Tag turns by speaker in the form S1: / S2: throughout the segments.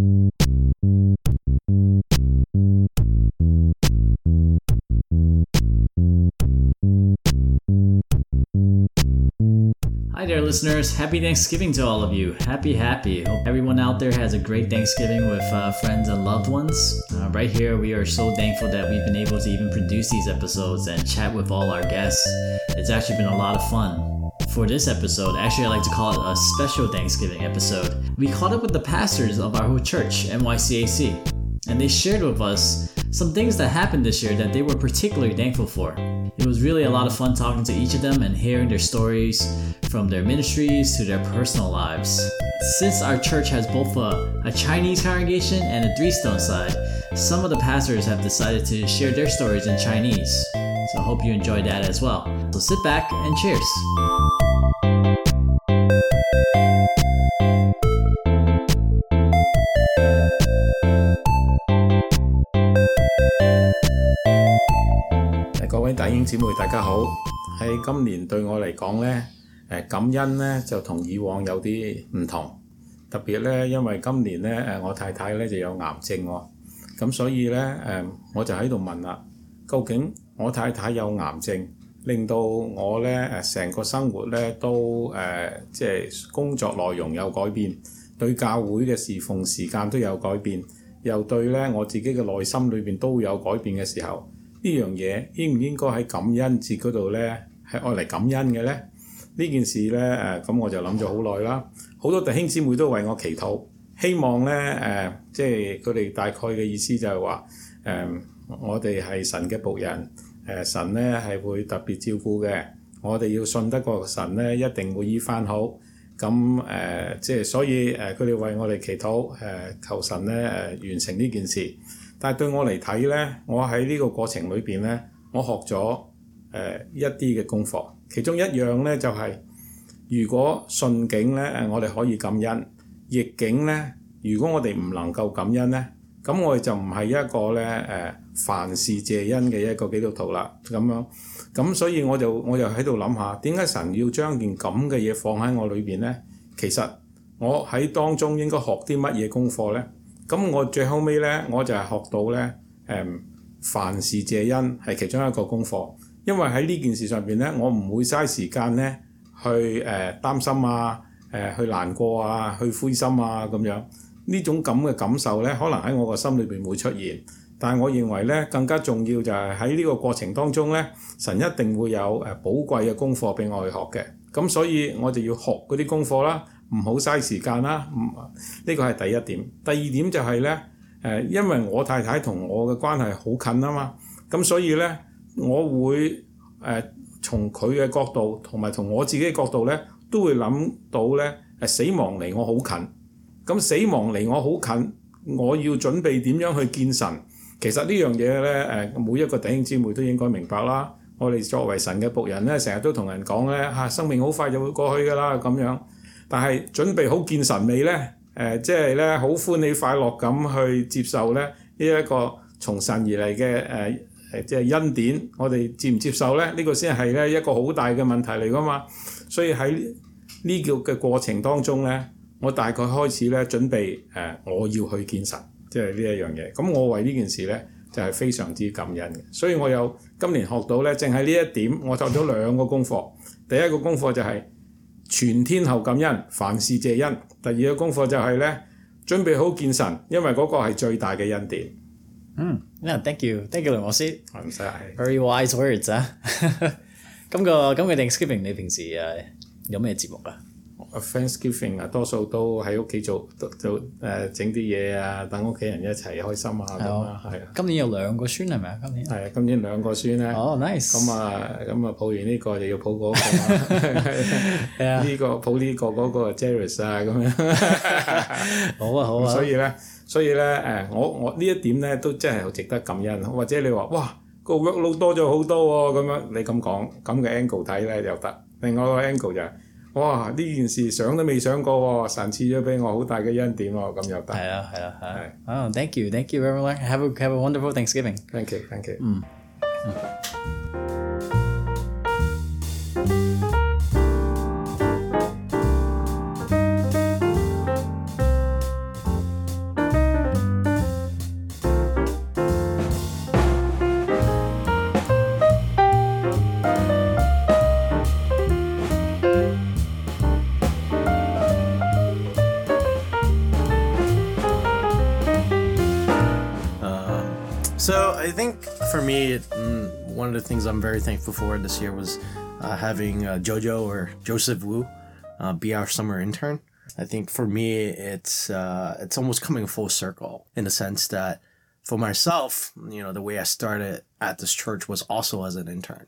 S1: Hi there, listeners. Happy Thanksgiving to all of you. Happy, happy. Hope everyone out there has a great Thanksgiving with uh, friends and loved ones. Uh, right here, we are so thankful that we've been able to even produce these episodes and chat with all our guests. It's actually been a lot of fun. For this episode, actually, I like to call it a special Thanksgiving episode. We caught up with the pastors of our whole church, NYCAC, and they shared with us some things that happened this year that they were particularly thankful for. It was really a lot of fun talking to each of them and hearing their stories from their ministries to their personal lives. Since our church has both a, a Chinese congregation and a Three Stone side, some of the pastors have decided to share their stories in Chinese. So I hope you enjoyed that as well. So sit back and cheers.
S2: 各位弟兄姊妹，大家好！喺今年對我嚟講呢，誒感恩呢就同以往有啲唔同，特別呢，因為今年呢，誒我太太呢就有癌症喎，咁所以呢，誒我就喺度問啦，究竟我太太有癌症， 令到我呢誒成個生活呢都誒即係工作內容有改變，對教會嘅侍奉時間都有改變，又對呢我自己嘅內心裏邊都有改變嘅時候。呢樣嘢應唔應該喺感恩節嗰度呢？係愛嚟感恩嘅呢？呢件事呢，誒、呃、咁我就諗咗好耐啦。好多弟兄姊妹都為我祈禱，希望呢，誒、呃，即係佢哋大概嘅意思就係話誒，我哋係神嘅僕人， 誒、呃、神呢係會特別照顧嘅。我哋要信得過神呢，一定會醫翻好。咁誒、呃，即係所以誒，佢、呃、哋為我哋祈禱，誒、呃、求神呢誒、呃、完成呢件事。但係對我嚟睇咧，我喺呢個過程裏邊咧，我學咗誒、呃、一啲嘅功課。其中一樣咧就係、是，如果順境咧誒，我哋可以感恩；逆境咧，如果我哋唔能夠感恩咧， 咁我哋就唔係一個咧誒、呃、凡事謝恩嘅一個基督徒啦。咁樣咁，所以我就我就喺度諗下，點解神要將件咁嘅嘢放喺我裏邊咧？其實我喺當中應該學啲乜嘢功課咧？咁我最後尾咧，我就係學到咧，誒、嗯、凡事謝恩係其中一個功課，因為喺呢件事上邊咧，我唔會嘥時間咧去誒、呃、擔心啊，誒、呃、去難過啊，去灰心啊咁樣。 呢種咁嘅感受咧，可能喺我個心裏邊會出現，但係我認為咧，更加重要就係喺呢個過程當中咧，神一定會有誒寶貴嘅功課俾我去學嘅。咁所以我就要學嗰啲功課啦。唔好嘥時間啦，唔呢個係第一點。第二點就係咧，誒，因為我太太同我嘅關係好近啊嘛，咁所以咧，我會誒、呃、從佢嘅角度同埋從我自己嘅角度咧，都會諗到咧，誒死亡離我好近。 咁死亡離我好近，我要準備點樣去見神？其實呢樣嘢咧，誒每一個弟兄姊妹都應該明白啦。我哋作為神嘅僕人咧，成日都同人講咧嚇，生命好快就會過去㗎啦，咁樣。但係準備好見神未呢？誒、呃，即係咧好歡喜快樂咁去接受咧呢一、這個從神而嚟嘅誒誒，即係恩典。我哋接唔接受咧？呢、這個先係咧一個好大嘅問題嚟㗎嘛。所以喺呢個嘅過程當中咧， 我大概開始咧準備誒、呃，我要去見神，即係呢一樣嘢。咁我為呢件事咧就係、是、非常之感恩嘅。所以我有今年學到咧，淨係呢一點，我做咗兩個功課。第一個功課就係、是。全天候感恩，凡事謝恩。第二個功課就係咧，準備好見神，因為嗰個係最大嘅恩典。
S1: 嗯，thank you，thank you，梁老師。
S2: 唔使係。
S1: Very wise words 啊！咁個咁嘅 Thanksgiving，你平時誒有咩節目啊
S2: ？Thanksgiving 啊，多數都喺屋企做做誒整啲嘢啊，等屋企人一齊開心啊咁啊，係啊。
S1: 今年有兩個孫係咪啊？今年
S2: 係啊，今年兩個孫咧。
S1: 哦，nice。
S2: 咁啊，咁啊，抱完呢個就要抱嗰個。係啊。呢個抱呢個嗰個 Jerris 啊咁樣。
S1: 好啊好啊。
S2: 所以咧，所以咧誒，我我呢一點咧都真係好值得感恩。或者你話哇個 workload 多咗好多喎，咁樣你咁講咁嘅 angle 睇咧又得。另外個 angle 就係。 哇！呢件事想都未想過喎，神賜咗俾我好大嘅恩典喎，咁又得。
S1: 係啊，係啊，係。啊，thank you，thank you very much. Have a have a wonderful Thanksgiving.
S2: Thank you, thank you.
S1: 嗯。
S3: mm, one of the things I'm very thankful for this year was uh, having uh, Jojo or Joseph Wu uh, be our summer intern. I think for me, it's uh, it's almost coming full circle in the sense that for myself, you know, the way I started at this church was also as an intern,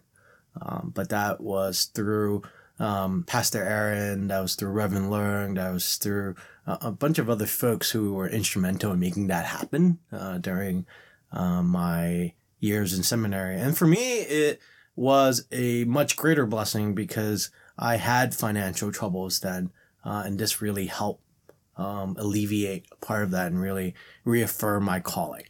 S3: um, but that was through um, Pastor Aaron, that was through Reverend Leung, that was through a, a, bunch of other folks who were instrumental in making that happen uh, during uh, my years in seminary. And for me, it was a much greater blessing because I had financial troubles then, uh, and this really helped um, alleviate part of that and really reaffirm my calling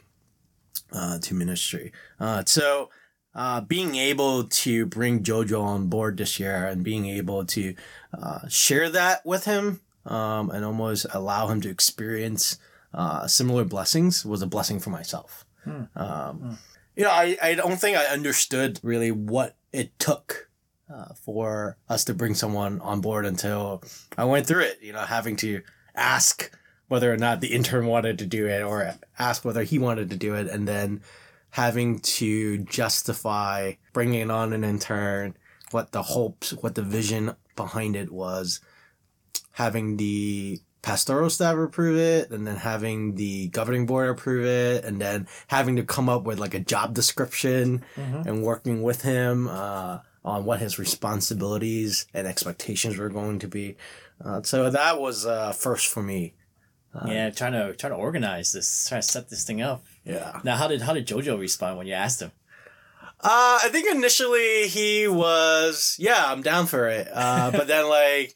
S3: uh, to ministry. Uh, so uh, being able to bring Jojo on board this year and being able to uh, share that with him um, and almost allow him to experience uh, similar blessings was a blessing for myself. Hmm. Um, hmm. You know, I, I don't think I understood really what it took uh, for us to bring someone on board until I went through it, you know, having to ask whether or not the intern wanted to do it or ask whether he wanted to do it and then having to justify bringing on an intern, what the hopes, what the vision behind it was, having the pastoral staff approve it, and then having the governing board approve it, and then having to come up with like a job description mm-hmm. and working with him uh, on what his responsibilities and expectations were going to be. Uh, so that was uh, first for me.
S1: Uh, yeah, trying to trying to organize this, trying to set this thing up.
S3: Yeah.
S1: Now, how did how did JoJo respond when you asked him?
S3: Uh, I think initially he was, yeah, I'm down for it. Uh, but then like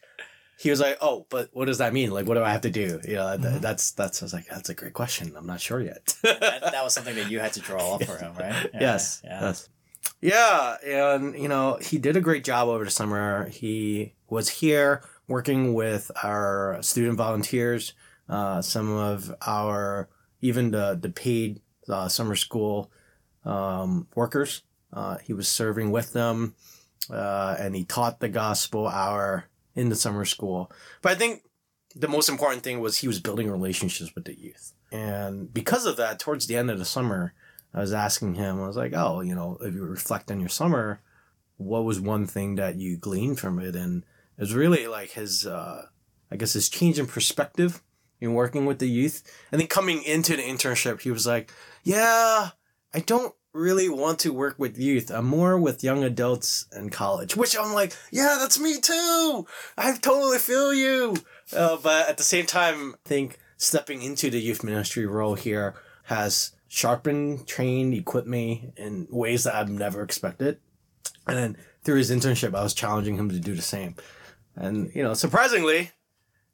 S3: he was like, oh, but what does that mean? Like, what do I have to do? You know, mm-hmm. that's that's. I was like, that's a great question. I'm not sure yet.
S1: that, that, was something that you had to draw up for him, right?
S3: Yeah, yes. Yeah. Yes. Yeah, and you know, he did a great job over the summer. He was here working with our student volunteers, uh, some of our even the the paid uh, summer school um, workers. Uh, he was serving with them, uh, and he taught the gospel hour in the summer school. But I think the most important thing was he was building relationships with the youth, and because of that, towards the end of the summer, I was asking him. I was like, "Oh, you know, if you reflect on your summer, what was one thing that you gleaned from it?" And it was really like his, uh, I guess, his change in perspective in working with the youth. And then coming into the internship, he was like, yeah, I don't really want to work with youth. I'm more with young adults and college, which I'm like, yeah, that's me too. I totally feel you. Uh, but at the same time, I think stepping into the youth ministry role here has sharpened, trained, equipped me in ways that I've never expected. And then through his internship, I was challenging him to do the same. And, you know, surprisingly,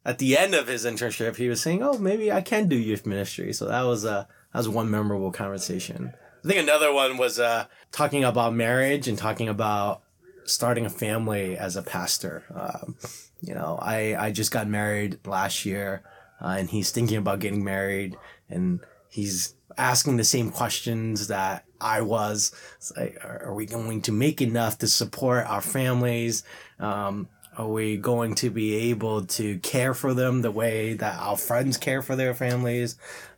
S3: at the end of his internship, he was saying, "Oh, maybe I can do youth ministry." So that was uh, that was one memorable conversation. I think another one was uh, talking about marriage and talking about starting a family as a pastor. Um, you know, I I just got married last year, uh, and he's thinking about getting married, and he's asking the same questions that I was. Like, are we going to make enough to support our families? Um, are we going to be able to care for them the way that our friends care for their families?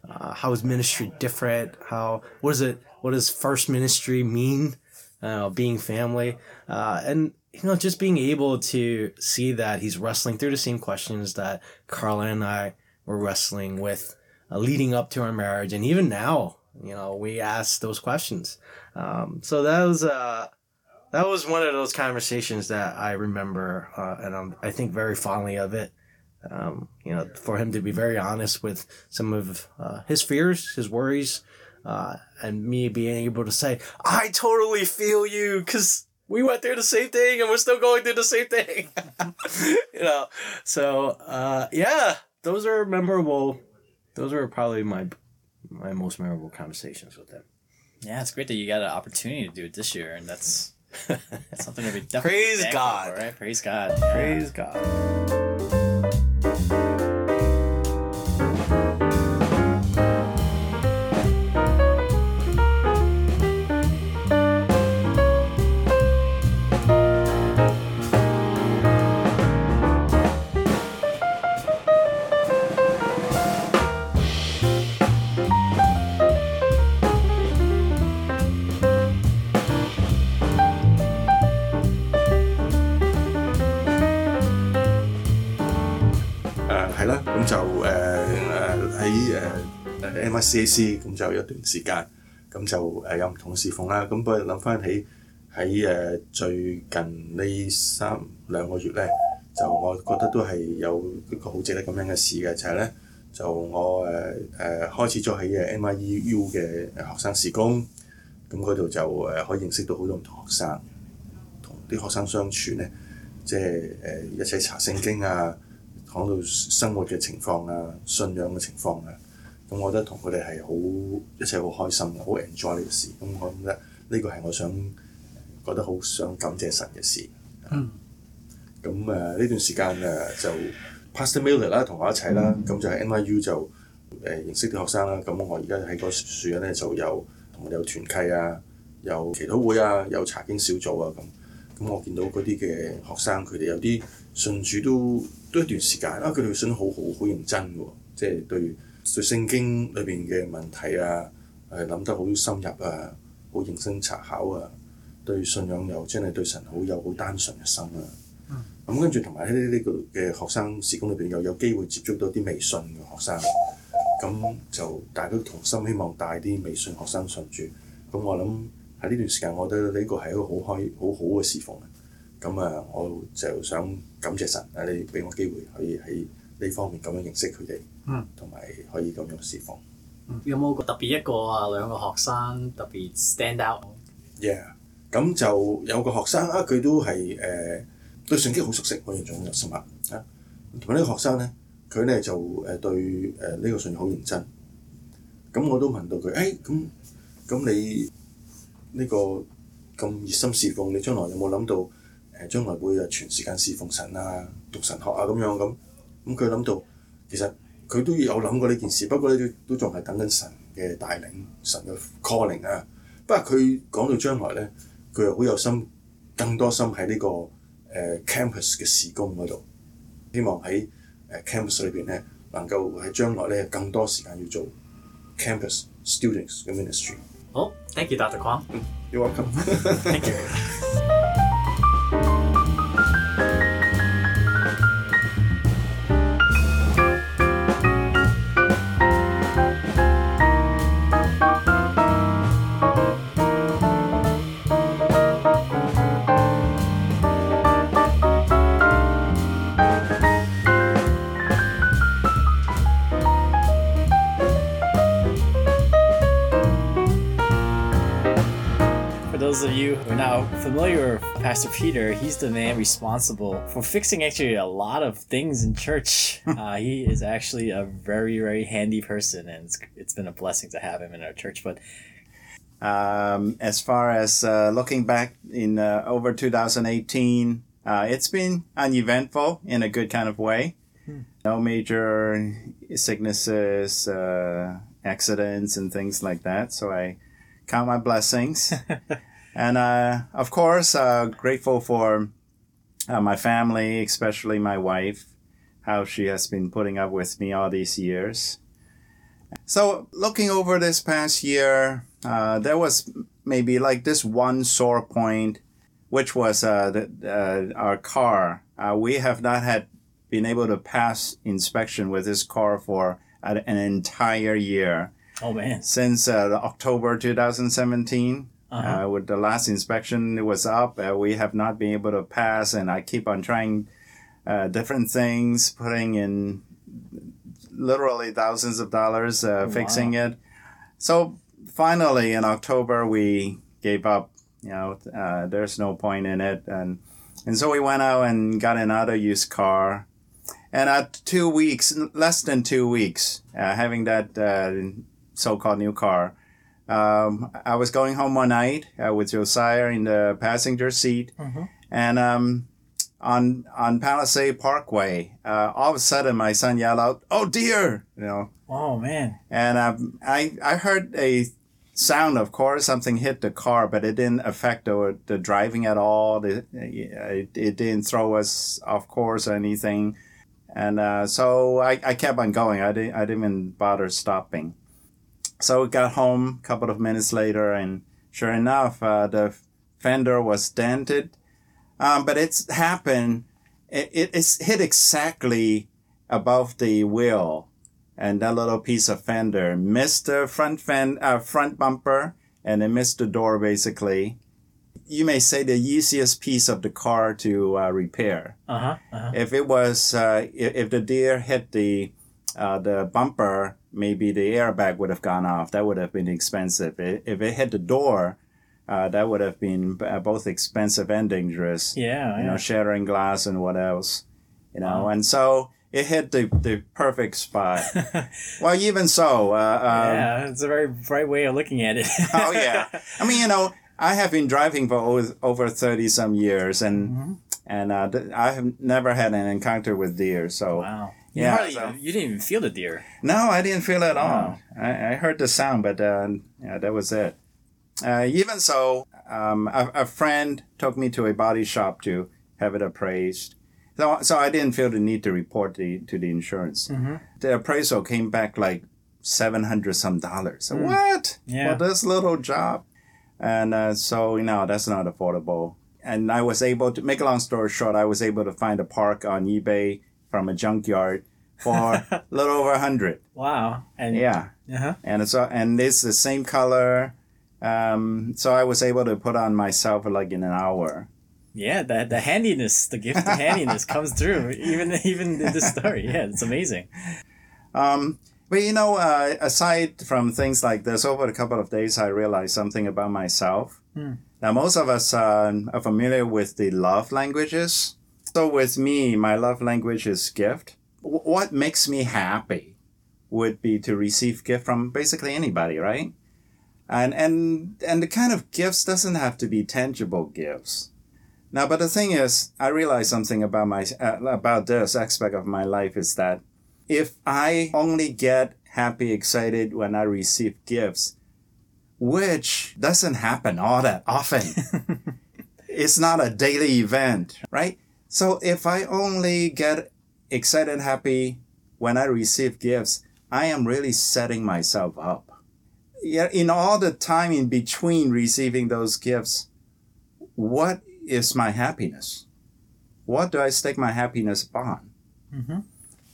S3: Uh, how is ministry different? How what is it? What does first ministry mean? Uh, being family, uh, and you know, just being able to see that he's wrestling through the same questions that Carla and I were wrestling with, uh, leading up to our marriage, and even now, you know, we ask those questions. Um, so that was uh, that was one of those conversations that I remember, uh, and I'm, I think very fondly of it. Um, you know, for him to be very honest with some of uh, his fears, his worries, uh, and me being able to say, "I totally feel you," because we went through the same thing, and we're still going through the same thing. you know, so uh, yeah, those are memorable. Those are probably my my most memorable conversations with him.
S1: Yeah, it's great that you got an opportunity to do it this year, and that's that's something to be done.
S3: Praise God.
S1: For, right? Praise God.
S3: Praise God.
S4: 誒誒 MICAC 咁就有一段時間，咁就誒有唔同嘅侍奉啦。咁不過諗翻起喺誒最近呢三兩個月咧，就我覺得都係有一個好值得咁樣嘅事嘅，就係、是、咧就我誒誒、呃、開始咗喺誒 NYU 嘅學生事工，咁嗰度就誒可以認識到好多唔同學生，同啲學生相處咧，即係誒一齊查聖經啊， 講到生活嘅情況啊、信仰嘅情況啊，咁我覺得同佢哋係好一齊好開心嘅，好 enjoy 呢個事。咁我覺得呢個係我想覺得好想感謝神嘅事。
S3: 嗯。
S4: 咁誒呢段時間誒就 Pastor Miller 啦，同我一齊啦，咁、嗯、就喺 NYU 就誒、呃、認識啲學生啦。咁我而家喺個樹咧就有同佢哋有團契啊，有祈禱會啊，有查經小組啊咁。咁我見到嗰啲嘅學生，佢哋有啲信主都 都一段時間啊，佢哋信得好好好認真喎，即係對對聖經裏邊嘅問題啊，誒諗得好深入啊，好認真查考啊，對信仰又真係對神好有好單純嘅心啊。咁跟住同埋喺呢個嘅學生事工裏邊又有機會接觸到啲微信嘅學生，咁就大家都同心希望帶啲微信學生信主。咁我諗喺呢段時間，我覺得呢個係一個好開好好嘅事奉。 咁啊，我就想感謝神啊，你俾我機會可以喺呢方面咁樣認識佢哋，同埋、嗯、可以咁樣事奉。
S1: 有冇特別一個啊兩個學生特別 stand out？Yeah，
S4: 咁就有個學生啊，佢都係誒。呃對聖經好熟悉，我形容有深刻啊！同埋呢個學生咧，佢咧就誒對誒呢個信仰好認真。咁我都問到佢，誒咁咁你呢個咁熱心侍奉，你將來有冇諗到 誒將來會誒全時間侍奉神啊、讀神學啊咁樣咁？咁佢諗到其實佢都有諗過呢件事，不過咧都仲係等緊神嘅帶領、神嘅 calling 啊。不過佢講到將來咧，佢又好有心，更多心喺呢個。誒 campus 嘅事工嗰度，希望喺誒 campus 裏邊咧，能夠喺將來咧更多時間要做 campus students 嘅 ministry。
S1: 好，thank you，Dr.
S4: Kwong。You're
S1: welcome。Thank you。 Pastor Peter, he's the man responsible for fixing actually a lot of things in church. uh, he is actually a very, very handy person, and it's, it's been a blessing to have him in our church. But
S5: um, as far as uh, looking back in uh, over 2018, uh, it's been uneventful in a good kind of way. Hmm. No major sicknesses, uh, accidents, and things like that. So I count my blessings. And uh, of course, uh, grateful for uh, my family, especially my wife, how she has been putting up with me all these years. So, looking over this past year, uh, there was maybe like this one sore point, which was uh, the, uh, our car. we have not had been able to pass inspection with this car for an entire year.
S1: Oh man!
S5: Since October 2017. Uh-huh. Uh, with the last inspection, it was up. Uh, we have not been able to pass, and I keep on trying uh, different things, putting in literally thousands of dollars uh, oh, fixing wow. it. So finally, in October, we gave up. You know, uh, there's no point in it, and and so we went out and got another used car. And at two weeks, less than two weeks, uh, having that so-called new car, um, I was going home one night uh, with Josiah in the passenger seat, mm-hmm. and um, on on Palisade Parkway, uh, all of a sudden my son yelled out, "Oh dear!" You know.
S1: Oh man.
S5: And um, I I heard a sound. Of course, something hit the car, but it didn't affect the, the driving at all. It, it, it didn't throw us off course or anything. And uh, so I, I kept on going. I didn't I didn't even bother stopping. So we got home a couple of minutes later, and sure enough, uh, the fender was dented. Um, but it's happened, it, it's hit exactly above the wheel. and that little piece of fender missed the front fend, uh, front bumper, and it missed the door basically. You may say the easiest piece of the car to uh, repair.
S1: Uh huh. Uh-huh.
S5: If it was, uh, if, if the deer hit the uh, the bumper, maybe the airbag would have gone off. That would have been expensive. I- If it hit the door, uh, that would have been uh, both expensive and dangerous
S1: Yeah.
S5: you
S1: yeah.
S5: know, shattering glass and what else, you know,
S1: Wow.
S5: and so it hit the, the perfect spot. well, even so, uh, um,
S1: yeah, it's a very bright way of looking at it.
S5: oh yeah, I mean, you know, I have been driving for over, over thirty some years, and
S1: Mm-hmm.
S5: and uh, I have never had an encounter with deer. So
S1: Wow. You,
S5: Yeah,
S1: hardly,
S5: so-
S1: you didn't even feel the deer.
S5: no, I didn't feel it at all.
S1: Wow.
S5: I, I heard the sound, but uh, yeah, that was it. Uh, even so, um, a, a friend took me to a body shop to have it appraised. So, so I didn't feel the need to report the to the insurance.
S1: Mm-hmm.
S5: The appraisal came back like seven hundred some dollars. So what
S1: Mm. Yeah.
S5: for this little job? And uh, so you know that's not affordable. And I was able to make a long story short. I was able to find a park on eBay from a junkyard for a little over a hundred.
S1: Wow. And
S5: Yeah
S1: Uh-huh.
S5: and it's uh, and it's the same color. Um, so I was able to put on myself like in an hour.
S1: Yeah, the the handiness, the gift of handiness comes through even even in this story. Yeah, it's amazing.
S5: Um, but you know, uh, aside from things like this, over a couple of days, I realized something about myself. Now, most of us uh, are familiar with the love languages. So, with me, my love language is gift. W- what makes me happy would be to receive gift from basically anybody, right? And and and the kind of gifts doesn't have to be tangible gifts. Now, but the thing is, I realized something about my uh, about this aspect of my life is that if I only get happy, excited when I receive gifts, which doesn't happen all that often. it's not a daily event, right? So if I only get excited and happy when I receive gifts, I am really setting myself up. Yeah, in all the time in between receiving those gifts, what is my happiness? What do I stake my happiness upon?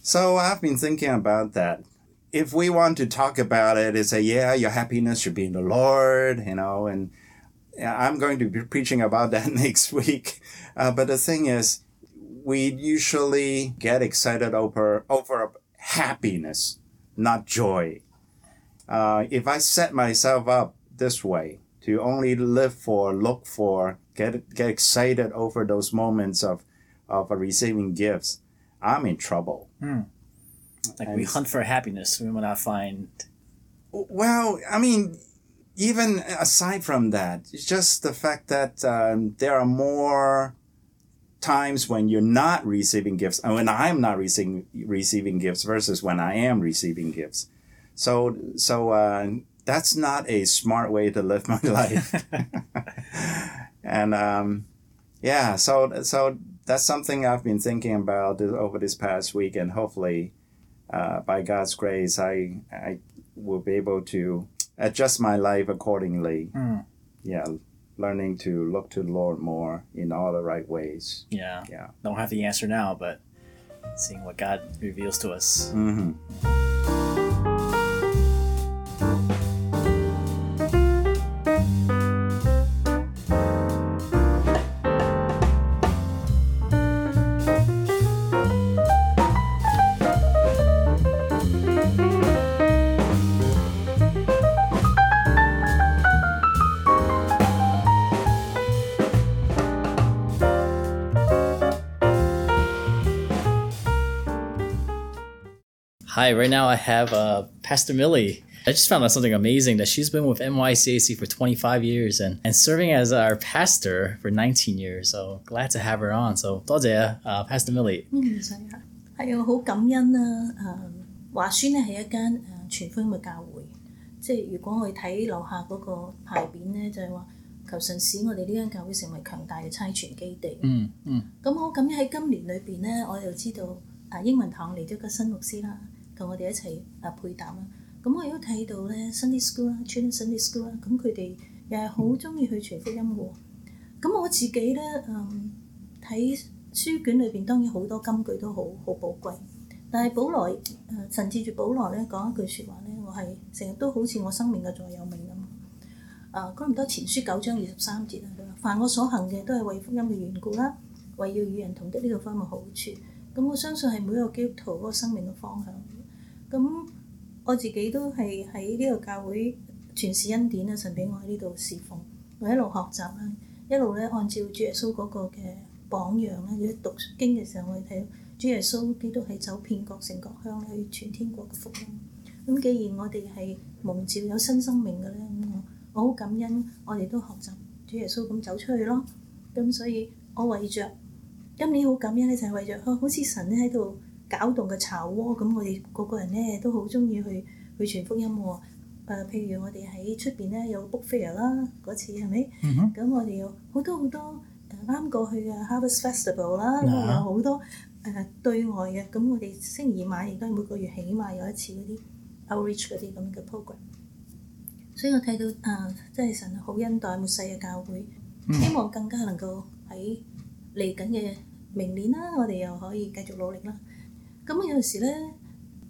S5: So I've been thinking about that. If we want to talk about it, it's say, yeah, your happiness should be in the Lord, you know, and I'm going to be preaching about that next week. Uh, but the thing is, we usually get excited over over happiness, not joy. Uh, if I set myself up this way to only live for, look for, get get excited over those moments of of receiving gifts, I'm in trouble.
S1: Like we hunt for happiness, we will not find.
S5: Well, I mean, even aside from that, it's just the fact that um, there are more times when you're not receiving gifts, and when I'm not receiving receiving gifts versus when I am receiving gifts. So, so uh, that's not a smart way to live my life. and um, yeah, so so that's something I've been thinking about over this past week, and hopefully, uh, by God's grace, I I will be able to adjust my life accordingly.
S1: Mm.
S5: Yeah, learning to look to the Lord more in all the right ways.
S1: Yeah.
S5: Yeah.
S1: Don't have the answer now, but seeing what God reveals to us.
S5: hmm
S1: Hi, right now I have uh, Pastor Milly. I just found out something amazing that she's been with NYCAC for 25 years and, and serving as our pastor for 19 years. So glad to have her on. So 多謝啊、uh, Pastor Milly。
S6: 嗯，係啊，好感恩啦、啊。誒、華宣咧係一間誒、全福音嘅教會，即係如果我哋睇樓下嗰個牌匾咧，就係、話。求神使我哋呢間教會成為強大嘅差傳基地。
S1: 嗯嗯。
S6: 咁、嗯、我咁喺今年裏邊咧，我又知道啊英文堂嚟咗個新牧師啦。同我哋一齊啊配搭啦。咁我亦都睇到咧 Sunday School 啦 c h i l d r e n Sunday School 啦，咁佢哋又係好中意去傳福音喎。咁我自己咧，嗯睇書卷裏邊當然好多金句都好好寶貴， 但係保羅誒、呃神藉住保羅咧講一句説話咧，我係成日都好似我生命嘅座右銘咁。啊，哥林多前書九章二十三節啊，佢話：凡我所行嘅都係為福音嘅緣故啦，為要與人同得呢個方嘅好處。咁我相信係每一個基督徒嗰個生命嘅方向。 咁我自己都係喺呢個教會傳示恩典啊，神俾我喺呢度侍奉，我一路學習啦，一路咧按照主耶穌嗰個嘅榜樣咧，要讀經嘅時候，我哋睇到主耶穌基督係走遍各城各鄉去傳天國嘅福音。咁既然我哋係蒙召有新生命嘅咧，咁我我好感恩，我哋都學習主耶穌咁走出去咯。咁所以我為着今年好感恩咧，就係為着好似神咧喺度 攪動嘅巢窩，咁我哋個個人咧都好中意去去傳福音喎。誒、譬如我哋喺出邊咧有 book fair 啦，嗰次係咪？咁、我哋有好多好多誒啱過去嘅 Harvest Festival 啦，咁啊有好多誒、對外嘅，咁我哋星期二晚亦都係每個月起碼有一次嗰啲 outreach 嗰啲咁嘅 program。所以我睇到啊，即係神好恩待末世嘅教會，希望更加能夠喺嚟緊嘅明年啦，我哋又可以繼續努力啦。 咁有陣時咧，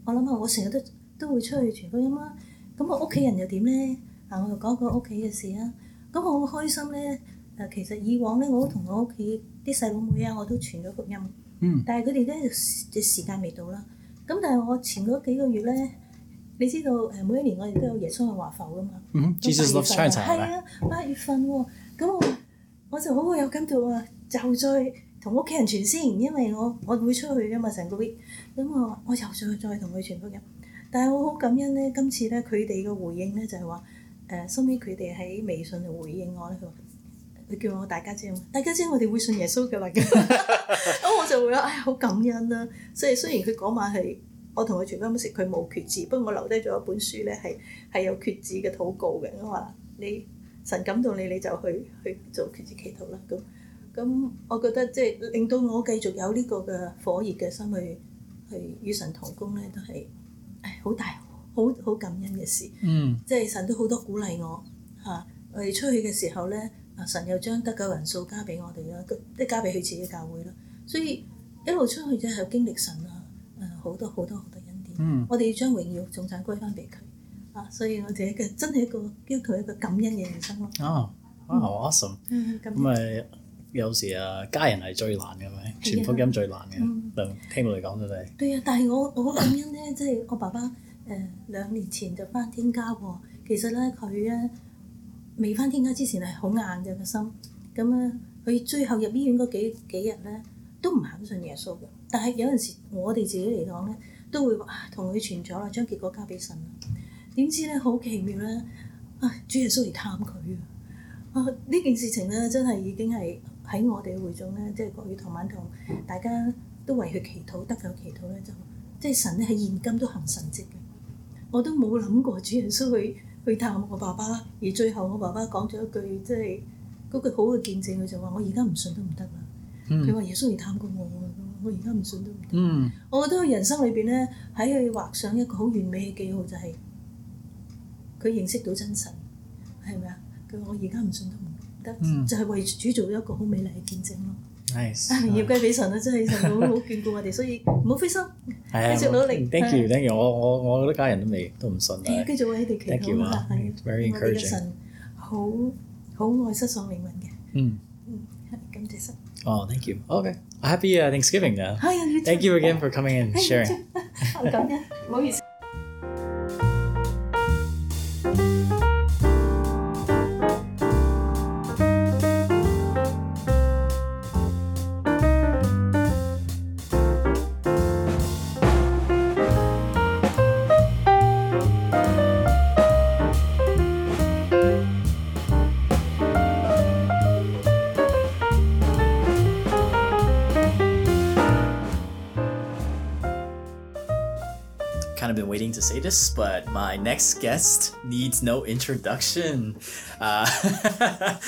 S6: 我諗下，我成日都都會出去傳福音啦。咁我屋企人又點咧？啊，我又講個屋企嘅事啦。咁我好開心咧。誒，其實以往咧，我都同我屋企啲細佬妹啊，我都傳咗福音。
S1: 嗯。
S6: 但係佢哋咧嘅時間未到啦。咁但係我前嗰幾個月咧，你知道誒每一年我哋都有耶穌嘅華埠噶嘛？
S1: 嗯
S6: 咁，
S1: Jesus
S6: 八
S1: loves
S6: 月份
S1: Chinatown 係咪
S6: 係啊，八月份喎。咁我我就好有感到啊，就再 同屋企人傳先，因為我我會出去噶嘛，成個 week。咁我話我又再再同佢傳福音。但係我好感恩咧，今次咧佢哋嘅回應咧就係話誒，收尾佢哋喺微信度回應我咧，佢話佢叫我大家姐，大家姐我哋會信耶穌嘅啦。咁咁我就會話唉好感恩啦。所以雖然佢嗰晚係我同佢傳福音時，佢冇決志，不過我留低咗一本書咧，係係有決志嘅禱告嘅。我話你神感動你，你就去去做決志祈禱啦。咁 咁，我覺得即係令到我繼續有呢個嘅火熱嘅心去去與神同工咧，都係唉好大好好感恩嘅事。
S1: 嗯
S6: 即係神都好多鼓勵我嚇、我哋出去嘅時候咧，啊神又將得救人數加俾我哋啦，即係加俾佢自己教會啦。所以一路出去就係經歷神啊，誒、好多好多好多恩典。
S1: 嗯
S6: 我哋要將榮耀仲讚歸翻俾佢啊！所以我哋一個真係一個基督徒一個感恩嘅人生咯。
S1: 哦，哇，awesome！
S6: 嗯，咁
S1: 咁咪 有時啊，家人係最難嘅咪，傳福音最難嘅
S6: 嗯。
S1: 就聽到你講真係。
S6: 對啊，但係我我好感恩咧，即係我爸爸誒、兩年前就翻天家喎。其實咧佢咧未翻天家之前係好硬嘅個心，咁咧佢最後入醫院嗰幾幾日咧都唔肯信耶穌嘅。但係有陣時我哋自己嚟講咧，都會話啊同佢傳咗啦，將結果交俾神啦。點知咧好奇妙咧，啊主耶穌嚟探佢啊！啊呢件事情咧真係已經係 喺我哋會眾咧，即係國語同晚同大家都為佢祈禱，得救祈禱咧就即係神咧喺現今都行神蹟嘅。我都冇諗過主耶穌去去探我爸爸，而最後我爸爸講咗一句即係嗰句好嘅見證，佢就話：我而家唔信都唔得啦。佢話、耶穌嚟探過我啊，我而家唔信都唔得。
S1: 嗯
S6: 我覺得佢人生裏邊咧，喺佢畫上一個好完美嘅記號，就係佢認識到真神，係咪啊？佢話我而家唔信都唔 得，
S1: 嗯
S6: 就係為主做一個好美麗嘅見證咯。
S1: ，nice
S6: 啊，。榮耀歸俾神啦，真係神好好眷顧我哋，所以唔好灰心，
S1: 係啊
S6: 繼續努力，
S1: thank you，thank you。我我我覺得家人都未都唔信，但係
S6: 係繼續為你哋祈
S1: Thank you
S6: 禱
S1: 啊
S6: 啦，係
S1: very
S6: 我哋嘅
S1: encouraging
S6: 神好好愛失喪靈魂嘅，
S1: 嗯，
S6: 嗯，係感謝神。
S1: 哦，thank you。OK，happy Thanksgiving 啊
S6: 係啊要！
S1: Thank you again for coming and sharing。
S6: 好感恩，唔好意思。
S1: to say this, but my next guest needs no introduction. Uh,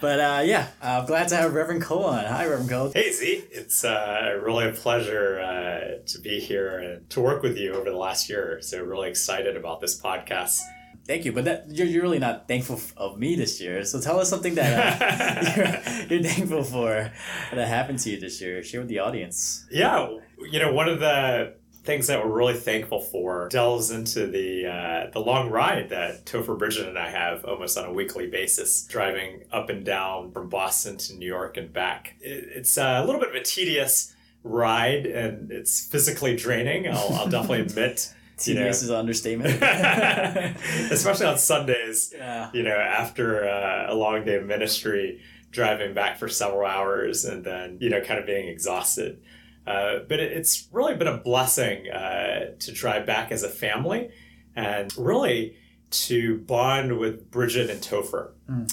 S1: but uh, yeah, I'm glad to have Reverend Ko on. Hi, Reverend Ko.
S7: Hey Z, it's uh, really a pleasure uh, to be here and to work with you over the last year. So really excited about this podcast.
S1: Thank you, but that, you're, you're really not thankful of me this year. So tell us something that uh, you're, you're thankful for that happened to you this year. Share with the audience.
S7: Yeah, you know one of the things that we're really thankful for delves into the uh, the long ride that Topher Bridget and I have almost on a weekly basis, driving up and down from Boston to New York and back. It's a little bit of a tedious ride, and it's physically draining. I'll, I'll definitely admit. You know,
S1: Tedious is an understatement.
S7: especially on Sundays.
S1: yeah.
S7: You know, after uh, a long day of ministry, driving back for several hours, and then you know, kind of being exhausted. Uh, but it, it's really been a blessing uh, to drive back as a family, and really to bond with Bridget and Topher.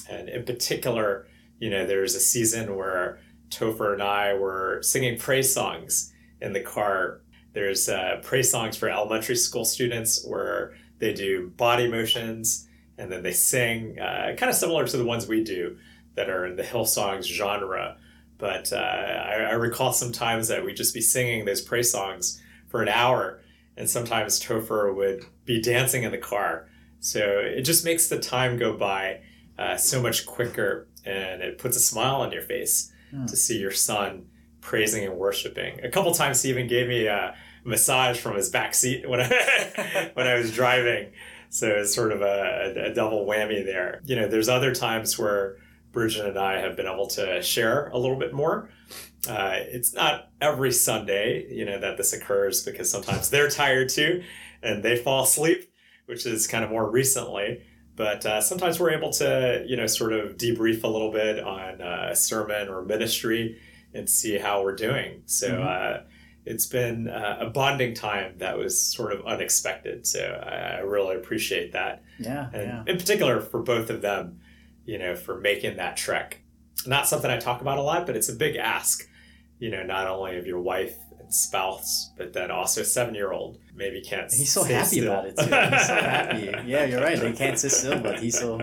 S7: And in particular, you know, there's a season where Topher and I were singing praise songs in the car. There's uh, praise songs for elementary school students where they do body motions and then they sing, uh, kind of similar to the ones we do that are in the Hillsongs genre. But uh, I, I recall sometimes that we'd just be singing those praise songs for an hour, and sometimes Topher would be dancing in the car. So it just makes the time go by uh, so much quicker, and it puts a smile on your face to see your son praising and worshiping. A couple times he even gave me a massage from his back seat when I when I was driving. So it's sort of a, a double whammy there. You know, there's other times where Bridget and I have been able to share a little bit more. Uh, it's not every Sunday, you know, that this occurs because sometimes they're tired too and they fall asleep, which is kind of more recently. But uh, sometimes we're able to, you know, sort of debrief a little bit on uh, a sermon or ministry and see how we're doing. So uh, it's been uh, a bonding time that was sort of unexpected. So I, I really appreciate that.
S1: Yeah.
S7: And
S1: Yeah.
S7: in particular for both of them, you know, for making that trek. Not something I talk about a lot, but it's a big ask, you know, not only of your wife and spouse, but then also seven year old maybe can't
S1: He's so happy
S7: still.
S1: about it too. He's so happy. Yeah, you're right. They can't sit still, but he's so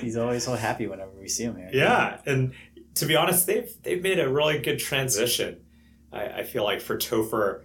S1: he's always so happy whenever we see him here.
S7: Yeah, and to be honest, they've they've made a really good transition. I, I feel like for Topher,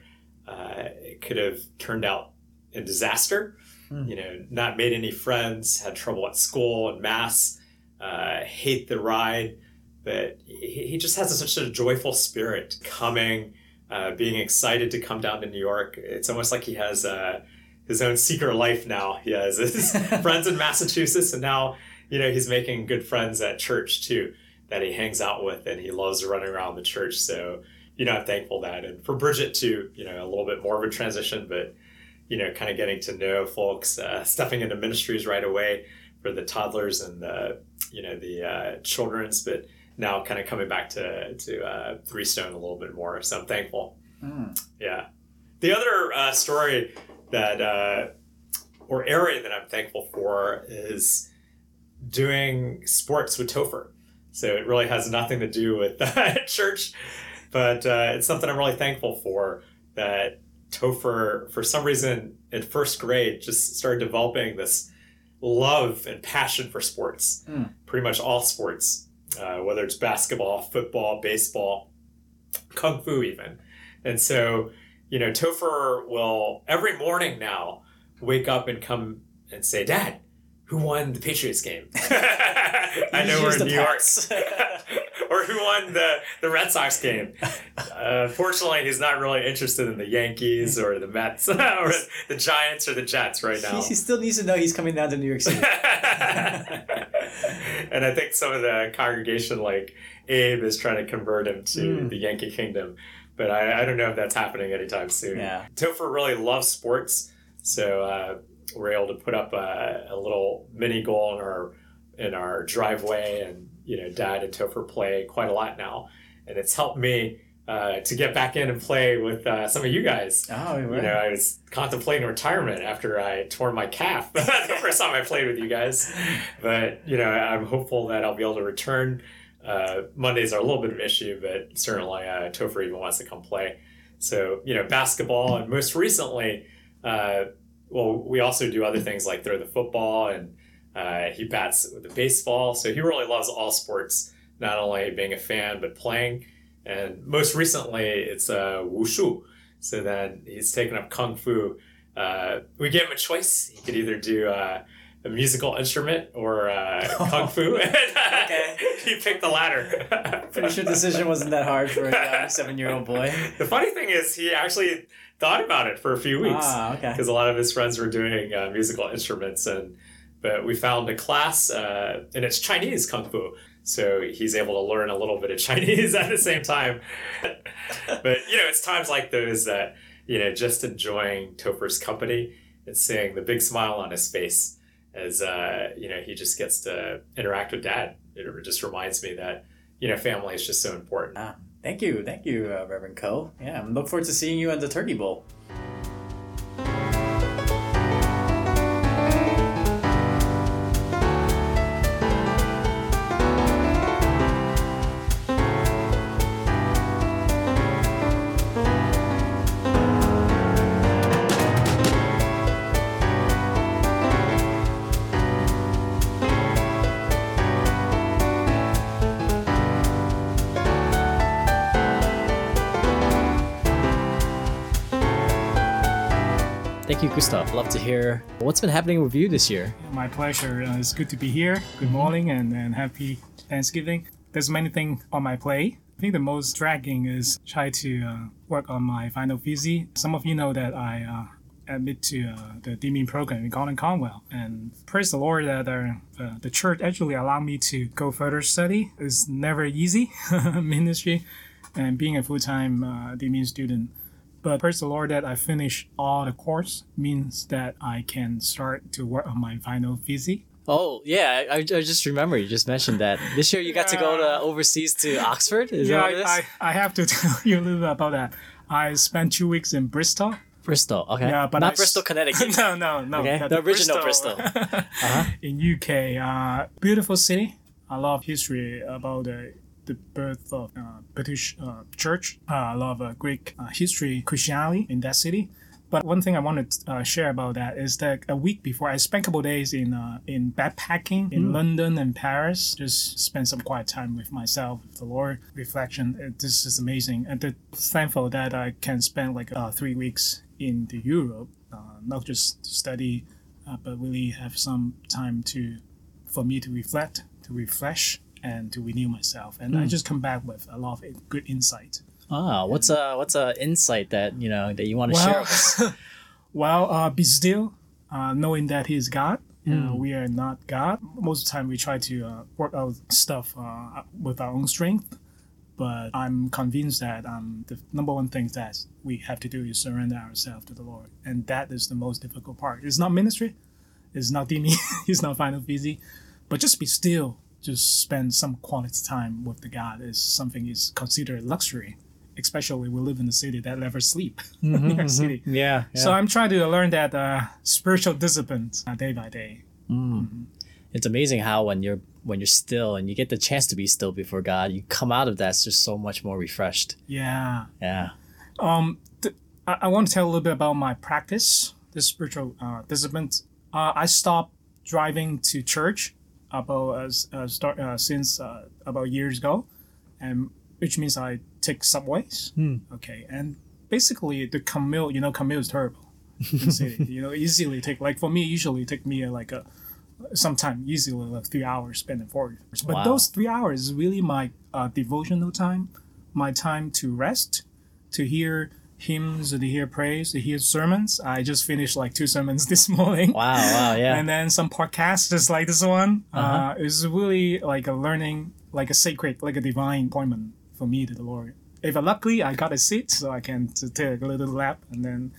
S7: uh, it could have turned out a disaster.
S1: Hmm.
S7: You know, not made any friends, had trouble at school and mass, uh, hate the ride, but he, he just has such a joyful spirit coming, uh, being excited to come down to New York. It's almost like he has uh, his own secret life now. He has his friends in Massachusetts, and now you know he's making good friends at church too that he hangs out with, and he loves running around the church. So you know, I'm thankful that, and for Bridget too. You know, a little bit more of a transition, but you know, kind of getting to know folks, uh, stepping into ministries right away for the toddlers and the you know the uh, children's, but now kind of coming back to to uh, Three Stone a little bit more. So I'm thankful.
S1: Mm.
S7: Yeah. The other uh, story that, uh, or area that I'm thankful for is doing sports with Topher. So it really has nothing to do with church, but uh, it's something I'm really thankful for that Topher, for some reason in first grade, just started developing this love and passion for sports,
S1: Mm.
S7: pretty much all sports, uh, whether it's basketball, football, baseball, kung fu, even. And so, you know, Topher will every morning now wake up and come and say, Dad, who won the Patriots game? I know we're in New York. Or who won the, the Red Sox game. Uh, unfortunately, he's not really interested in the Yankees or the Mets or the Giants or the Jets right now.
S1: He, he still needs to know he's coming down to New York City.
S7: and I think some of the congregation, like Abe, is trying to convert him to
S1: Mm.
S7: the Yankee Kingdom. But I, I don't know if that's happening anytime soon.
S1: Yeah.
S7: Topher really loves sports, so uh, we're able to put up a, a little mini goal in our in our driveway, and you know, Dad and Topher play quite a lot now, and it's helped me uh, to get back in and play with uh, some of you guys.
S1: Oh,
S7: You know, I was contemplating retirement after I tore my calf the first time I played with you guys. But, you know, I'm hopeful that I'll be able to return. Uh, Mondays are a little bit of an issue, but certainly uh, Topher even wants to come play. So, you know, basketball, and most recently, uh, well, we also do other things like throw the football, and uh, he bats with the baseball. So he really loves all sports, not only being a fan, but playing. And most recently, it's uh, wushu. So then he's taken up kung fu. Uh, we gave him a choice. He could either do uh, a musical instrument or uh, kung fu.
S1: Okay.
S7: you picked the latter.
S1: Pretty sure decision wasn't that hard for a seven-year-old boy.
S7: The funny thing is, he actually thought about it for a few weeks
S1: Ah, okay.
S7: because a lot of his friends were doing uh, musical instruments, and but we found a class, uh, and it's Chinese kung fu, so he's able to learn a little bit of Chinese at the same time. but you know, it's times like those that you know, just enjoying Topher's company and seeing the big smile on his face as uh, you know he just gets to interact with dad. It just reminds me that you know family is just so important.
S1: Ah, thank you, thank you, uh, Reverend Ko. Yeah, I'm look forward to seeing you at the Turkey Bowl. Thank you, Gustav. Love to hear what's been happening with you this year.
S8: My pleasure. Uh, it's good to be here. Good morning and, and happy Thanksgiving. There's many things on my plate. I think the most dragging is try to uh, work on my final thesis. Some of you know that I uh, admit to uh, the DMIN program in Gordon-Conwell. And praise the Lord that uh, the, the church actually allowed me to go further study. It's never easy ministry and being a full-time uh, student. But praise the Lord that I finished all the course means that I can start to work on my final thesis.
S1: Oh yeah, I, I just remember you just mentioned that this year you got to go to overseas to Oxford. Is
S8: yeah,
S1: that what it is?
S8: I, I, I have to tell you a little bit about that. I spent two weeks in Bristol.
S1: Bristol. Okay.
S8: Yeah, but
S1: not
S8: I
S1: Bristol, Connecticut.
S8: no, no, no.
S1: Okay,
S8: not
S1: the original Bristol. Uh-huh.
S8: in UK. Uh, beautiful city. I love history about the the birth of uh, British uh, church. Uh, I love uh, Greek uh, history, Christianity in that city. But one thing I want to uh, share about that is that a week before, I spent a couple days in uh, in backpacking in London and Paris. Just spend some quiet time with myself, with the Lord, reflection. Uh, This is amazing, and th- thankful that I can spend like uh, three weeks in the Europe, uh, not just to study, uh, but really have some time to for me to reflect, to refresh, and to renew myself. And I just come back with a lot of good insight.
S1: Ah, what's a what's a insight that you know that you want to share
S8: Well,
S1: us?
S8: well, uh, be still, uh, knowing that He is God. Uh, we are not God. Most of the time, we try to uh, work out stuff uh, with our own strength. But I'm convinced that um, the number one thing that we have to do is surrender ourselves to the Lord, and that is the most difficult part. It's not ministry, it's not Dimi, it's not final busy, but just be still. Just spend some quality time with the God is something is considered luxury, especially we live in a city that never sleep. New York City.
S1: Yeah.
S8: So I'm trying to learn that uh, spiritual discipline uh, day by day.
S1: it's amazing how when you're when you're still and you get the chance to be still before God, you come out of that just so much more refreshed.
S8: Yeah.
S1: Yeah.
S8: Um, th- I, I want to tell a little bit about my practice, this spiritual uh, disciplines. Uh, I stopped driving to church about as uh, start uh, since uh, about years ago, and which means I take subways. Okay, and basically the commute, you know, commute is terrible in city. You know, easily take like for me, usually take me uh, like a sometime easily like three hours spending four hours. But
S1: Wow.
S8: those three hours is really my uh, devotional time, my time to rest, to hear hymns, to hear praise, to hear sermons. I just finished like two sermons this morning.
S1: Wow. Wow. Yeah.
S8: And then some podcasts just like this one. uh
S1: Uh-huh.
S8: it's really like a learning, like a sacred, like a divine appointment for me to the Lord. If I luckily I got a seat, so I can take a little lap and then,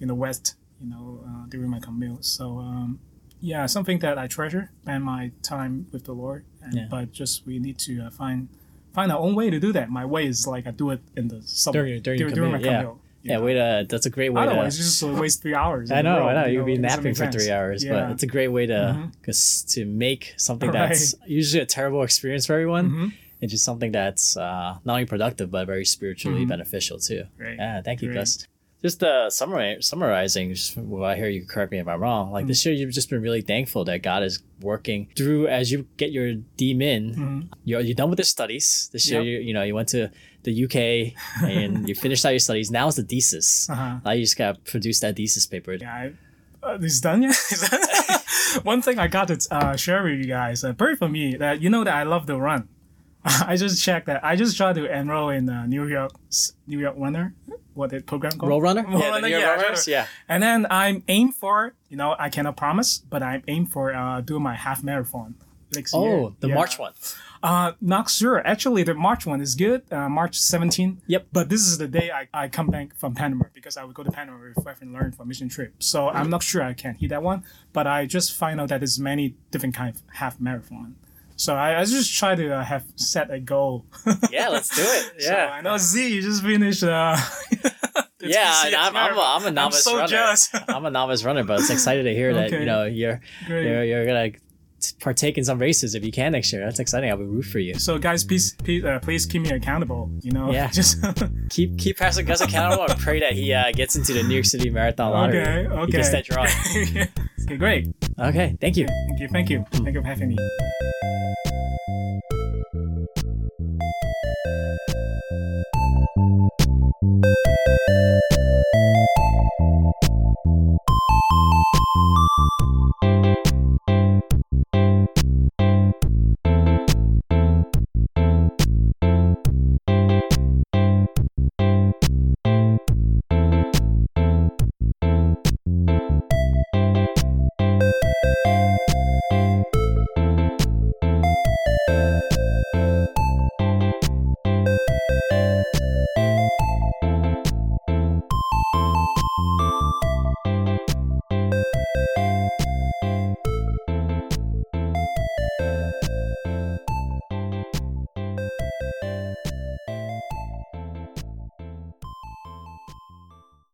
S8: in the west you know, uh, during my commute. So um, yeah, something that I treasure, spend my time with the Lord. And,
S1: Yeah.
S8: But just we need to uh, find find our own way to do that. My way is like I do it in the subway
S1: During- during your
S8: during my
S1: commute, yeah. Yeah. Way to. That's a great way
S8: Otherwise,
S1: to.
S8: you just uh, waste three hours.
S1: I know,
S8: row,
S1: I know.
S8: you
S1: You'd be napping for three hours,
S8: Yeah. Mm-hmm.
S1: but it's a great way to cause to make something that's usually a terrible experience for everyone
S8: Mm-hmm.
S1: into just something that's uh, not only productive but very spiritually beneficial too.
S8: Mm-hmm. Great.
S1: Yeah, thank you,
S8: Great.
S1: Gus. Just uh, summari- summarizing, just well, I hear you correct me if I'm wrong. Like
S8: Mm.
S1: this year, you've just been really thankful that God is working through as you get your DMin. You're, you're done with the studies this year.
S8: Mm-hmm.
S1: You, you know you went to the UK and you finished out your studies. Now it's the thesis.
S8: Uh-huh.
S1: Now you just got to produce that thesis paper.
S8: Yeah, I, Uh, it's done yet? One thing I got to uh, share with you guys, uh, very for me, that you know that I love to run. I just checked that. I just tried to enroll in uh, New York New York Runner. What the program called?
S1: Road Runner?
S8: Roll
S1: yeah,
S8: Runner,
S1: the New York
S8: yeah,
S1: runners.
S8: tried
S1: Yeah.
S8: And then I'm aim for, you know, I cannot promise, but I'm aim for uh, doing my half marathon next year.
S1: Oh, the
S8: Yeah.
S1: March one.
S8: Uh, not sure. Actually, the March one is good. Uh, March 17.
S1: Yep.
S8: But this is the day I, I come back from Panama because I would go to Panama with reflect and learn for mission trip. So I'm not sure I can hit that one. But I just find out that there's many different kind of half marathon. So I, I just try to uh, have set a goal.
S1: Yeah, let's do it.
S8: So
S1: Yeah.
S8: I know Z, you just finished. Uh,
S1: yeah, I'm, I'm, a, I'm a novice
S8: so
S1: runner.
S8: jealous.
S1: I'm a novice runner, but it's excited to hear that you know you're you're, you're gonna partake in some races if you can next year. That's exciting. I will be root for you.
S8: So guys, please please, uh, please keep me accountable. You know,
S1: yeah,
S8: just
S1: keep keep Pastor Gus accountable. I pray that he uh, gets into the New York City Marathon lottery.
S8: Okay, okay, he
S1: gets that draw.
S8: Okay, great.
S1: Okay, thank you.
S8: Thank you. Thank you. Thank you for having me. Thank you.